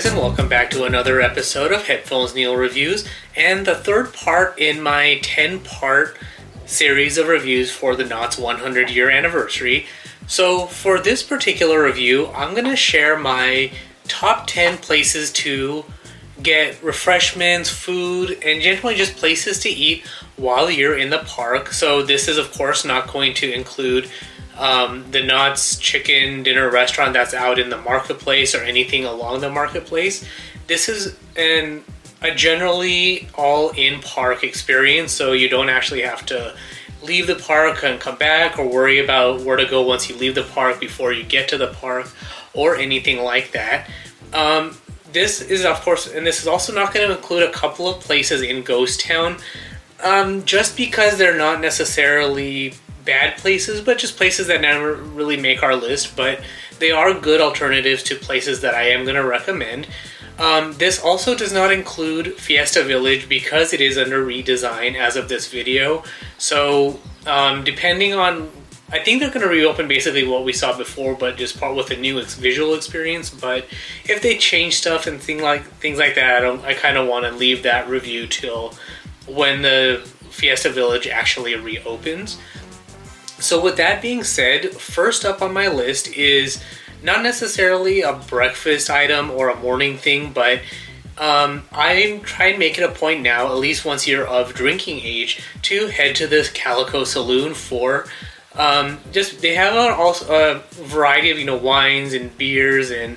Guys, and welcome back to another episode of Headphones Neil Reviews, and the third part in my 10 part series of reviews for the Knott's 100 year anniversary. So, for this particular review, I'm going to share my top 10 places to get refreshments, food, and generally just places to eat while you're in the park. So, this is, of course, not going to include um, the Knott's Chicken Dinner Restaurant that's out in the marketplace or anything along the marketplace. This is an a generally all in park experience, so you don't actually have to leave the park and come back or worry about where to go once you leave the park before you get to the park or anything like that. Um, this is, of course, and this is also not going to include a couple of places in Ghost Town, um, just because they're not necessarily bad places, but just places that never really make our list. But they are good alternatives to places that I am going to recommend. Um, this also does not include Fiesta Village because it is under redesign as of this video. So, um, depending on, I think they're going to reopen basically what we saw before, but just part with a new ex- visual experience. But if they change stuff and thing like things like that, I don't. I kind of want to leave that review till when the Fiesta Village actually reopens. So, with that being said, first up on my list is not necessarily a breakfast item or a morning thing, but um, I'm trying to make it a point now, at least once you're of drinking age, to head to this Calico Saloon for um, just they have a, also a variety of you know wines and beers and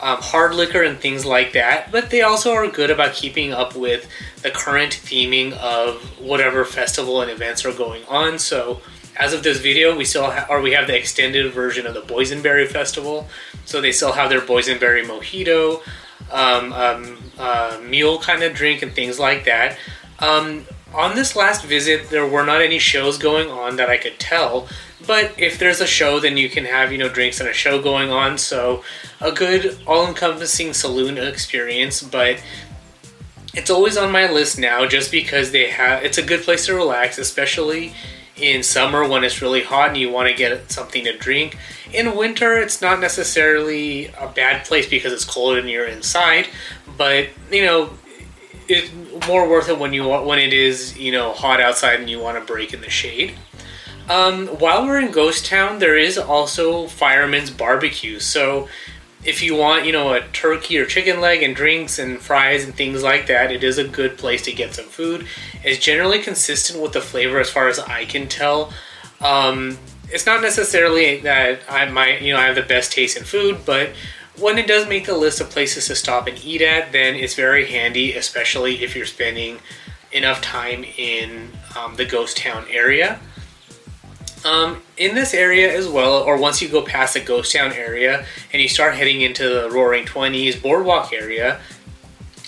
um, hard liquor and things like that. But they also are good about keeping up with the current theming of whatever festival and events are going on. So as of this video, we still ha- or we have the extended version of the Boysenberry Festival. So they still have their Boysenberry Mojito, um, um, uh, mule kind of drink, and things like that. Um, on this last visit, there were not any shows going on that I could tell. But if there's a show, then you can have you know drinks and a show going on. So a good all-encompassing saloon experience. But it's always on my list now, just because they have. It's a good place to relax, especially in summer when it's really hot and you want to get something to drink. In winter, it's not necessarily a bad place because it's cold and you're inside, but you know, it's more worth it when you want when it is you know hot outside and you want to break in the shade. Um, while we're in Ghost Town, there is also Fireman's Barbecue. So if you want, you know, a turkey or chicken leg and drinks and fries and things like that, it is a good place to get some food. It's generally consistent with the flavor as far as I can tell. Um, it's not necessarily that I might, you know, I have the best taste in food, but when it does make the list of places to stop and eat at, then it's very handy, especially if you're spending enough time in um, the ghost town area. Um, in this area as well, or once you go past the ghost town area and you start heading into the Roaring Twenties boardwalk area,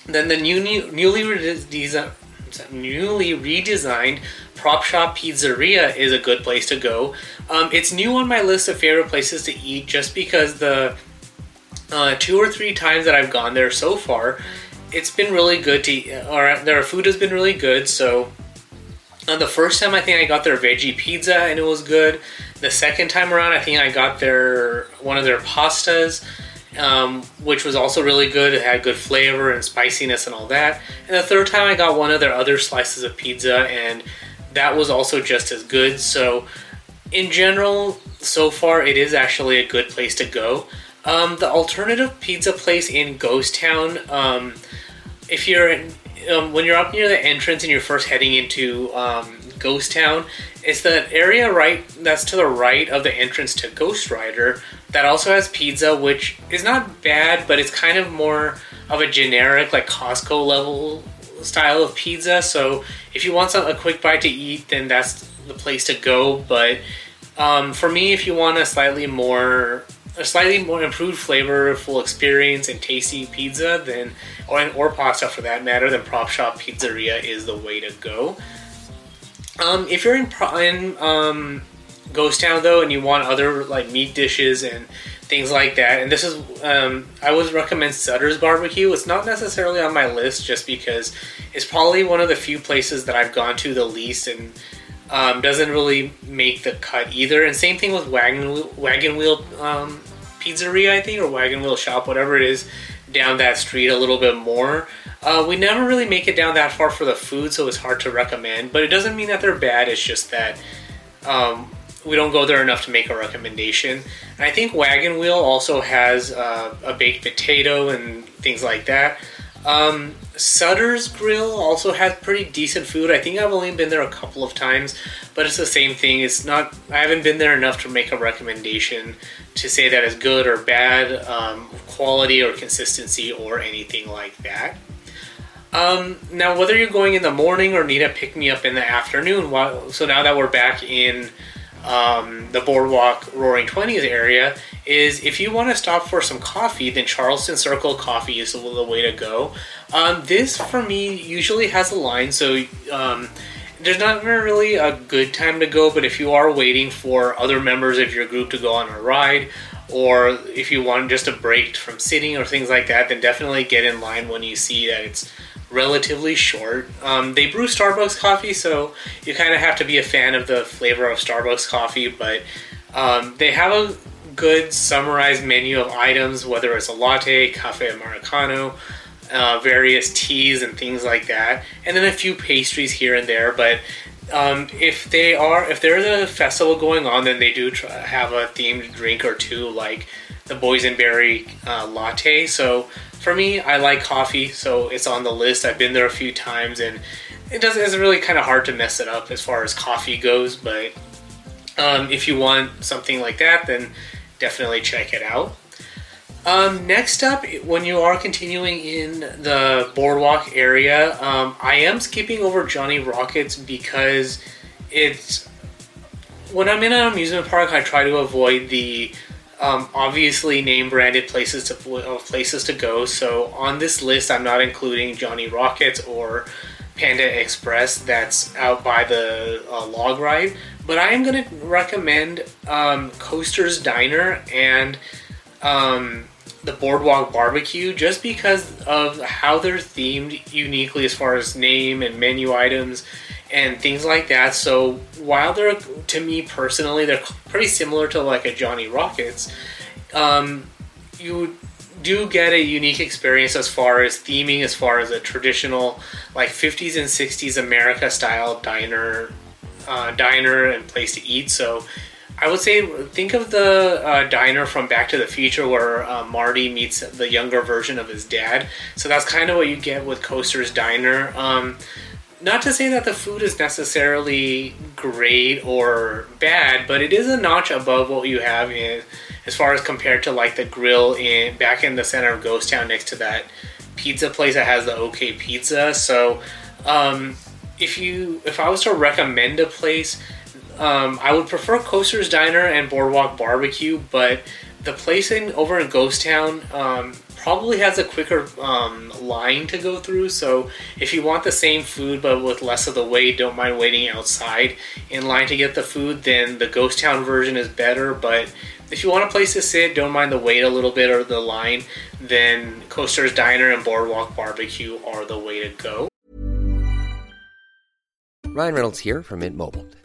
then the new, new newly redesigned newly redesigned Prop Shop Pizzeria is a good place to go. Um, it's new on my list of favorite places to eat just because the uh, two or three times that I've gone there so far, it's been really good to eat, or their food has been really good. So, uh, the first time I think I got their veggie pizza and it was good. The second time around, I think I got their one of their pastas um, which was also really good. It had good flavor and spiciness and all that. And the third time I got one of their other slices of pizza, and that was also just as good. So, in general, so far it is actually a good place to go. Um, the alternative pizza place in Ghost Town, um, if you're in, um, when you're up near the entrance and you're first heading into um, Ghost Town, it's the area right that's to the right of the entrance to Ghost Rider that also has pizza, which is not bad, but it's kind of more of a generic like Costco level style of pizza. So if you want some a quick bite to eat, then that's the place to go. But um, for me, if you want a slightly more a slightly more improved flavorful experience and tasty pizza, than, or or pasta for that matter, than Prop Shop Pizzeria is the way to go. Um, if you're in, in um, Ghost Town though, and you want other like meat dishes and things like that, and this is um, I would recommend Sutter's Barbecue. It's not necessarily on my list just because it's probably one of the few places that I've gone to the least and um, doesn't really make the cut either. And same thing with Wagon Wheel, Wagon Wheel um, Pizzeria, I think, or Wagon Wheel Shop, whatever it is, down that street a little bit more. Uh, we never really make it down that far for the food, so it's hard to recommend. But it doesn't mean that they're bad. It's just that um, we don't go there enough to make a recommendation. And I think Wagon Wheel also has uh, a baked potato and things like that. Um, Sutter's Grill also has pretty decent food. I think I've only been there a couple of times, but it's the same thing. It's not. I haven't been there enough to make a recommendation to say that it's good or bad, um, quality or consistency or anything like that. Um, now, whether you're going in the morning or need a pick me up in the afternoon, while, so now that we're back in um, the Boardwalk Roaring Twenties area, is if you want to stop for some coffee, then Charleston Circle Coffee is the way to go. Um, this for me usually has a line, so um, there's not really a good time to go. But if you are waiting for other members of your group to go on a ride, or if you want just a break from sitting or things like that, then definitely get in line when you see that it's relatively short. Um, they brew Starbucks coffee, so you kind of have to be a fan of the flavor of Starbucks coffee, but um, they have a good summarized menu of items, whether it's a latte, cafe americano, uh, various teas and things like that, and then a few pastries here and there. But um, if they are, if there's a festival going on, then they do try, have a themed drink or two, like the boysenberry uh, latte. So for me, I like coffee, so it's on the list. I've been there a few times, and it doesn't. It's really kind of hard to mess it up as far as coffee goes. But um, if you want something like that, then definitely check it out. Um, next up, when you are continuing in the boardwalk area, um, I am skipping over Johnny Rockets because it's when I'm in an amusement park, I try to avoid the um, obviously name branded places to uh, places to go. So on this list, I'm not including Johnny Rockets or Panda Express that's out by the uh, log ride, but I am going to recommend um, Coaster's Diner and um, the Boardwalk Barbecue just because of how they're themed uniquely as far as name and menu items and things like that. So while they're to me personally, they're pretty similar to like a Johnny Rockets. Um, you do get a unique experience as far as theming, as far as a traditional like 50s and 60s America style diner, uh, diner and place to eat. So I would say think of the uh, diner from Back to the Future where uh, Marty meets the younger version of his dad. So that's kind of what you get with Coaster's Diner. Um, not to say that the food is necessarily great or bad, but it is a notch above what you have in as far as compared to like the grill in back in the center of Ghost Town next to that pizza place that has the OK Pizza. So um, if you if I was to recommend a place, um, I would prefer Coaster's Diner and Boardwalk Barbecue, but the place in over in Ghost Town um, probably has a quicker um, line to go through. So if you want the same food but with less of the wait, don't mind waiting outside in line to get the food. Then the Ghost Town version is better. But if you want a place to sit, don't mind the wait a little bit or the line. Then Coaster's Diner and Boardwalk Barbecue are the way to go. Ryan Reynolds here from Mint Mobile.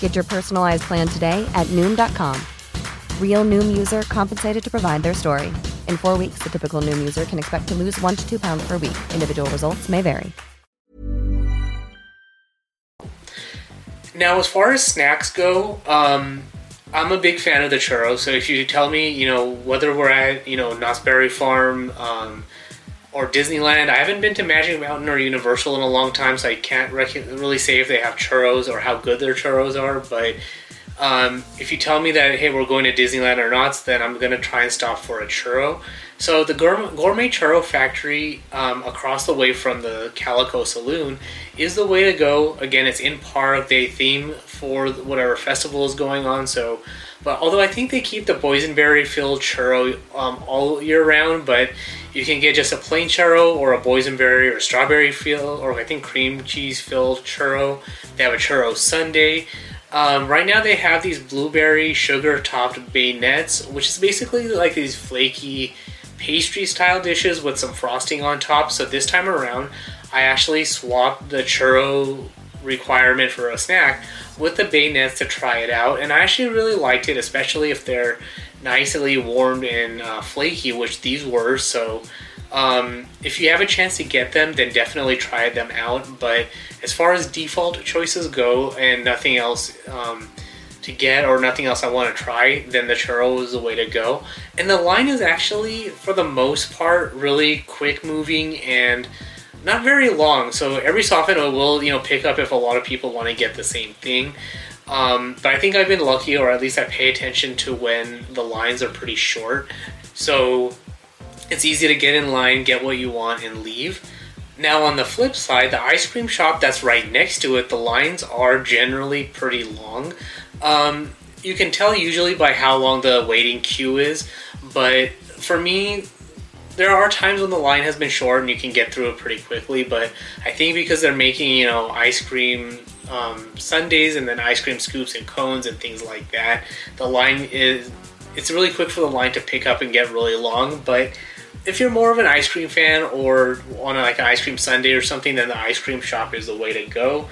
Get your personalized plan today at Noom.com. Real Noom user compensated to provide their story. In four weeks, the typical Noom user can expect to lose one to two pounds per week. Individual results may vary. Now, as far as snacks go, um, I'm a big fan of the churros. So if you tell me, you know, whether we're at, you know, Knott's Berry Farm um, or Disneyland, I haven't been to Magic Mountain or Universal in a long time, so I can't rec- really say if they have churros or how good their churros are. But um, if you tell me that, hey, we're going to Disneyland or not, then I'm to try and stop for a churro. So the Gourmet, Gourmet Churro Factory um, across the way from the Calico Saloon is the way to go. Again, it's in park. They theme for whatever festival is going on. So, but although I think they keep the boysenberry filled churro um, all year round, but you can get just a plain churro or a boysenberry or strawberry filled or I think cream cheese filled churro. They have a churro sundae. Um, right now they have these blueberry sugar topped beignets, which is basically like these flaky pastry style dishes with some frosting on top. So this time around, I actually swapped the churro requirement for a snack with the beignets to try it out, and I actually really liked it, especially if they're nicely warmed and uh, flaky, which these were. So um, if you have a chance to get them, then definitely try them out. But as far as default choices go, and nothing else. Um, to get or nothing else I want to try, then the churro is the way to go. And the line is actually, for the most part, really quick moving and not very long. So every so often it will, you know, pick up if a lot of people want to get the same thing. Um, but I think I've been lucky, or at least I pay attention to when the lines are pretty short. So it's easy to get in line, get what you want, and leave. Now, on the flip side, the ice cream shop that's right next to it, the lines are generally pretty long. Um, you can tell usually by how long the waiting queue is, but for me, there are times when the line has been short and you can get through it pretty quickly. But I think because they're making, you know, ice cream um, sundaes and then ice cream scoops and cones and things like that, the line is it's really quick for the line to pick up and get really long. But if you're more of an ice cream fan or on like an ice cream sundae or something, then the ice cream shop is the way to go.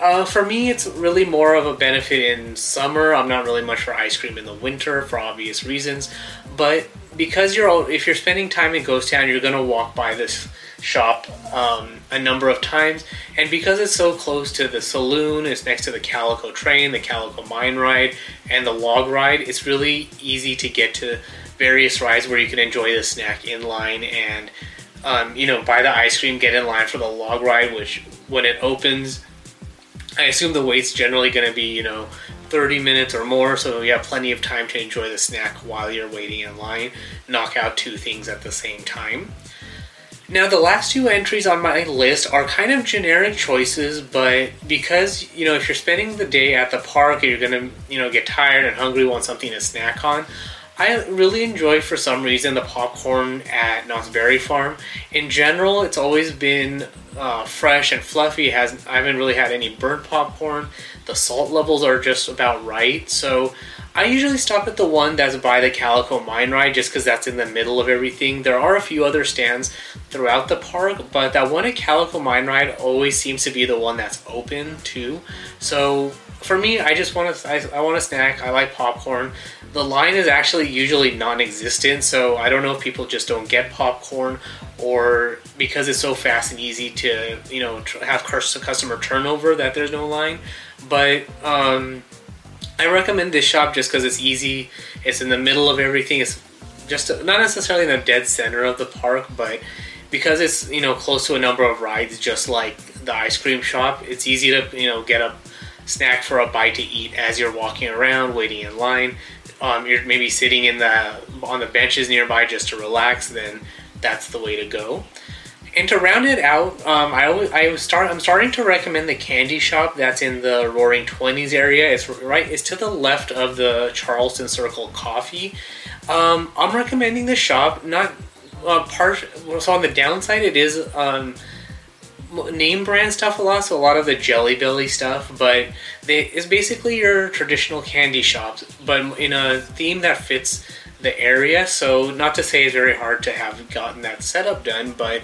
Uh, for me, it's really more of a benefit in summer. I'm not really much for ice cream in the winter for obvious reasons, but because you're all, if you're spending time in Ghost Town, you're gonna walk by this shop um, a number of times, and because it's so close to the saloon, it's next to the Calico train, the Calico mine ride, and the log ride. It's really easy to get to various rides where you can enjoy the snack in line and um, you know buy the ice cream, get in line for the log ride, which when it opens I assume the wait's generally going to be, you know, 30 minutes or more, so you have plenty of time to enjoy the snack while you're waiting in line. Knock out two things at the same time. Now, the last two entries on my list are kind of generic choices, but because, you know, if you're spending the day at the park you're gonna, you know, get tired and hungry, want something to snack on, I really enjoy, for some reason, the popcorn at Knott's Berry Farm. In general, it's always been uh, fresh and fluffy. It has I haven't really had any burnt popcorn. The salt levels are just about right. So I usually stop at the one that's by the Calico Mine Ride just because that's in the middle of everything. There are a few other stands throughout the park, but that one at Calico Mine Ride always seems to be the one that's open too. So for me, I just want to I, I want a snack. I like popcorn. The line is actually usually non-existent, so I don't know if people just don't get popcorn or because it's so fast and easy to you know have customer turnover that there's no line. But um, I recommend this shop just because it's easy. It's in the middle of everything. It's just not necessarily in the dead center of the park, but because it's you know close to a number of rides, just like the ice cream shop, it's easy to you know get a snack for a bite to eat as you're walking around, waiting in line. Um, you're maybe sitting in the on the benches nearby just to relax. Then that's the way to go. And to round it out, um, I always, I start I'm starting to recommend the candy shop that's in the Roaring Twenties area. It's right. It's to the left of the Charleston Circle Coffee. Um, I'm recommending the shop. Not uh, part. So on the downside, it is um, name brand stuff a lot. So a lot of the Jelly Belly stuff, but they, it's basically your traditional candy shops, but in a theme that fits the area. So not to say it's very hard to have gotten that setup done, but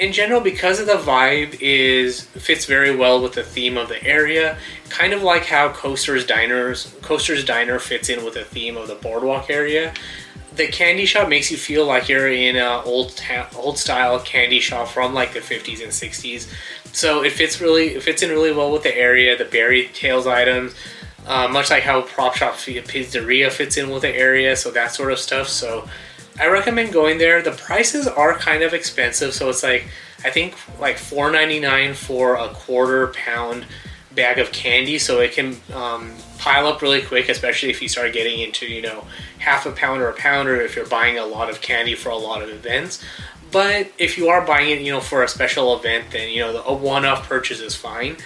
in general, because of the vibe is fits very well with the theme of the area, kind of like how Coaster's Diners Coaster's Diner fits in with the theme of the boardwalk area. The candy shop makes you feel like you're in an old ta- old style candy shop from like the 50s and 60s. So it fits really it fits in really well with the area. The berry tails items, uh, much like how Prop Shop Pizzeria fits in with the area. So that sort of stuff. So I recommend going there. The prices are kind of expensive, so it's like I think like four ninety nine for a quarter pound bag of candy, so it can um, pile up really quick, especially if you start getting into you know half a pound or a pound, or if you're buying a lot of candy for a lot of events. But if you are buying it, you know, for a special event, then you know a one-off purchase is fine.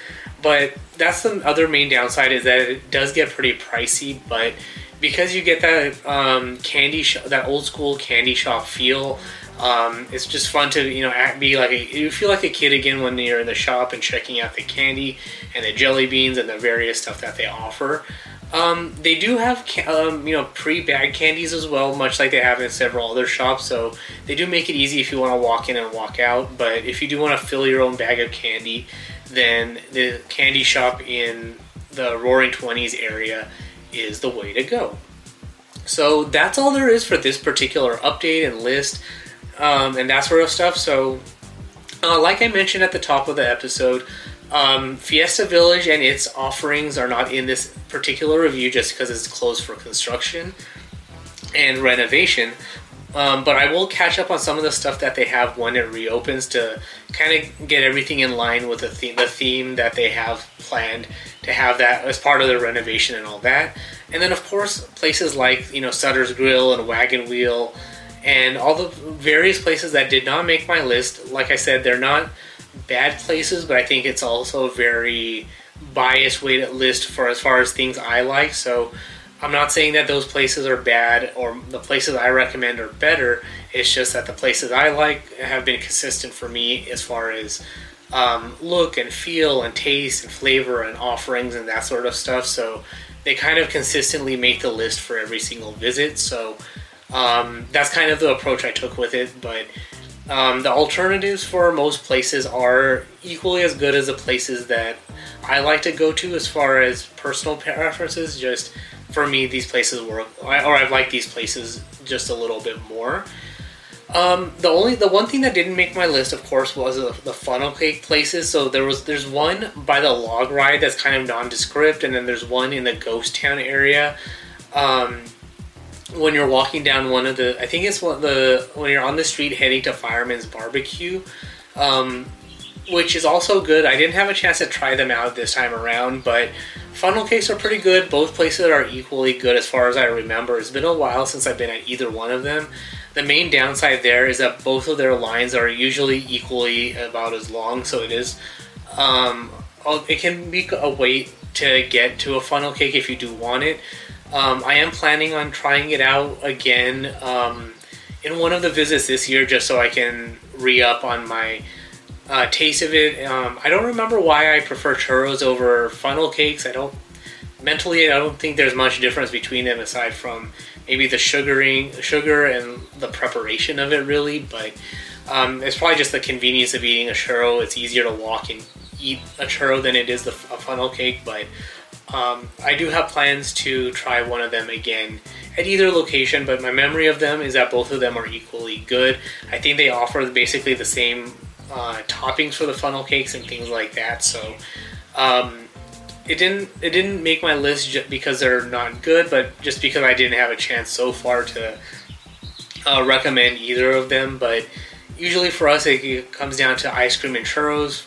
But that's the other main downside is that it does get pretty pricey, but because you get that um, candy shop, that old school candy shop feel. Um, it's just fun to you know be like a, you feel like a kid again when you're in the shop and checking out the candy and the jelly beans and the various stuff that they offer. Um, they do have um, you know pre-bagged candies as well, much like they have in several other shops. So they do make it easy if you want to walk in and walk out. But if you do want to fill your own bag of candy, then the candy shop in the Roaring Twenties area is the way to go. So that's all there is for this particular update and list um, and that sort of stuff. So, uh, like I mentioned at the top of the episode, um, Fiesta Village and its offerings are not in this particular review just because it's closed for construction and renovation. Um, but I will catch up on some of the stuff that they have when it reopens to kind of get everything in line with the theme, the theme that they have planned to have that as part of the renovation and all that. And then, of course, places like you know Sutter's Grill and Wagon Wheel and all the various places that did not make my list. Like I said, they're not bad places, but I think it's also a very biased way to list for as far as things I like. So I'm not saying that those places are bad or the places I recommend are better. It's just that the places I like have been consistent for me as far as um, look and feel and taste and flavor and offerings and that sort of stuff. So they kind of consistently make the list for every single visit. So um, that's kind of the approach I took with it. But um, the alternatives for most places are equally as good as the places that I like to go to as far as personal preferences. Just for me, these places work, or I've liked these places just a little bit more. Um, the only the one thing that didn't make my list, of course, was the, the funnel cake places. So there was there's one by the log ride that's kind of nondescript, and then there's one in the ghost town area. Um, when you're walking down one of the, I think it's one the when you're on the street heading to Fireman's Barbecue, um, which is also good. I didn't have a chance to try them out this time around, but Funnel cakes are pretty good. Both places are equally good as far as I remember. It's been a while since I've been at either one of them. The main downside there is that both of their lines are usually equally about as long, so it is um, it can be a wait to get to a funnel cake if you do want it. Um, I am planning on trying it out again um, in one of the visits this year, just so I can re up on my uh, taste of it. Um, I don't remember why I prefer churros over funnel cakes. I don't mentally. I don't think there's much difference between them aside from maybe the sugaring, sugar, and the preparation of it. Really, but um, it's probably just the convenience of eating a churro. It's easier to walk and eat a churro than it is the, a funnel cake, but um, I do have plans to try one of them again at either location, but my memory of them is that both of them are equally good. I think they offer basically the same uh, toppings for the funnel cakes and things like that. So um, it didn't it didn't make my list just because they're not good, but just because I didn't have a chance so far to uh, recommend either of them. But usually for us, it comes down to ice cream and churros.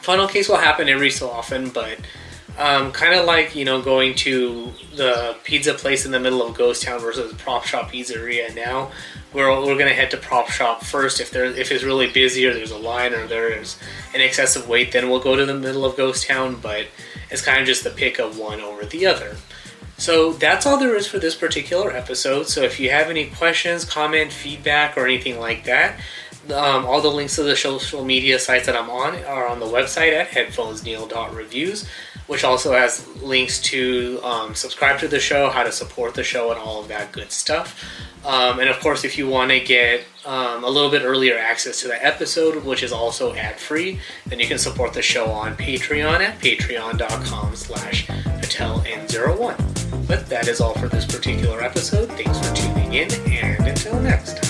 Funnel cakes will happen every so often, but um, kind of like you know going to the pizza place in the middle of Ghost Town versus Prop Shop Pizzeria. Now we're, we're gonna head to Prop Shop first. If there if it's really busy or there's a line or there's an excessive wait, then we'll go to the middle of Ghost Town. But it's kind of just the pick of one over the other. So that's all there is for this particular episode. So if you have any questions, comment, feedback, or anything like that, um, all the links to the social media sites that I'm on are on the website at headphonesneil.reviews which also has links to um, subscribe to the show, how to support the show, and all of that good stuff. Um, and of course, if you want to get um, a little bit earlier access to the episode, which is also ad-free, then you can support the show on Patreon at patreon.com slash pateln01. But that is all for this particular episode. Thanks for tuning in, and until next time.